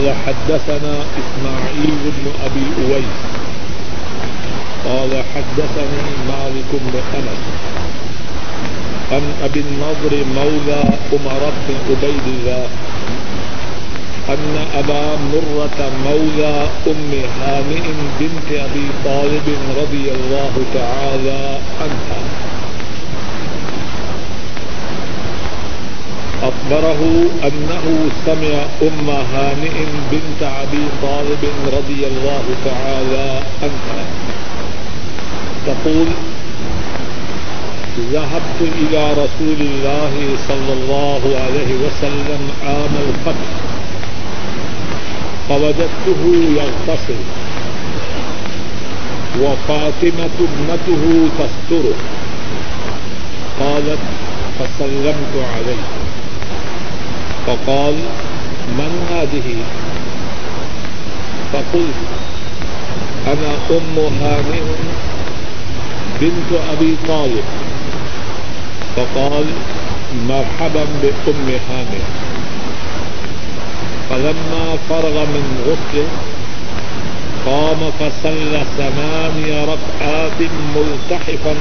قال حدثنا إسماعيل بن أبي أويس. قال حدثني مالك بن أنس. عن أبي النضر مولى عمر بن عبيد الله. أن أبا مرة مولى أم هانئ بنت أبي طالب رضي الله تعالى عنها. أخبره أنه سمع أم هانئ بنت أبي طالب رضي الله تعالى عنها. تقول، ذهبت إلى رسول الله صلى الله عليه وسلم عام الفتح، فوجدته يغتسل، وفاطمة ابنته تستره. قالت، فسلمت عليه. فقال، من هذه؟ فقلت، أنا أم هانئ بنت أبي طالب. فقال، مرحبا بأم هانئ. فلما فرغ من غسله، قام فصلى ثماني ركعات ملتحفا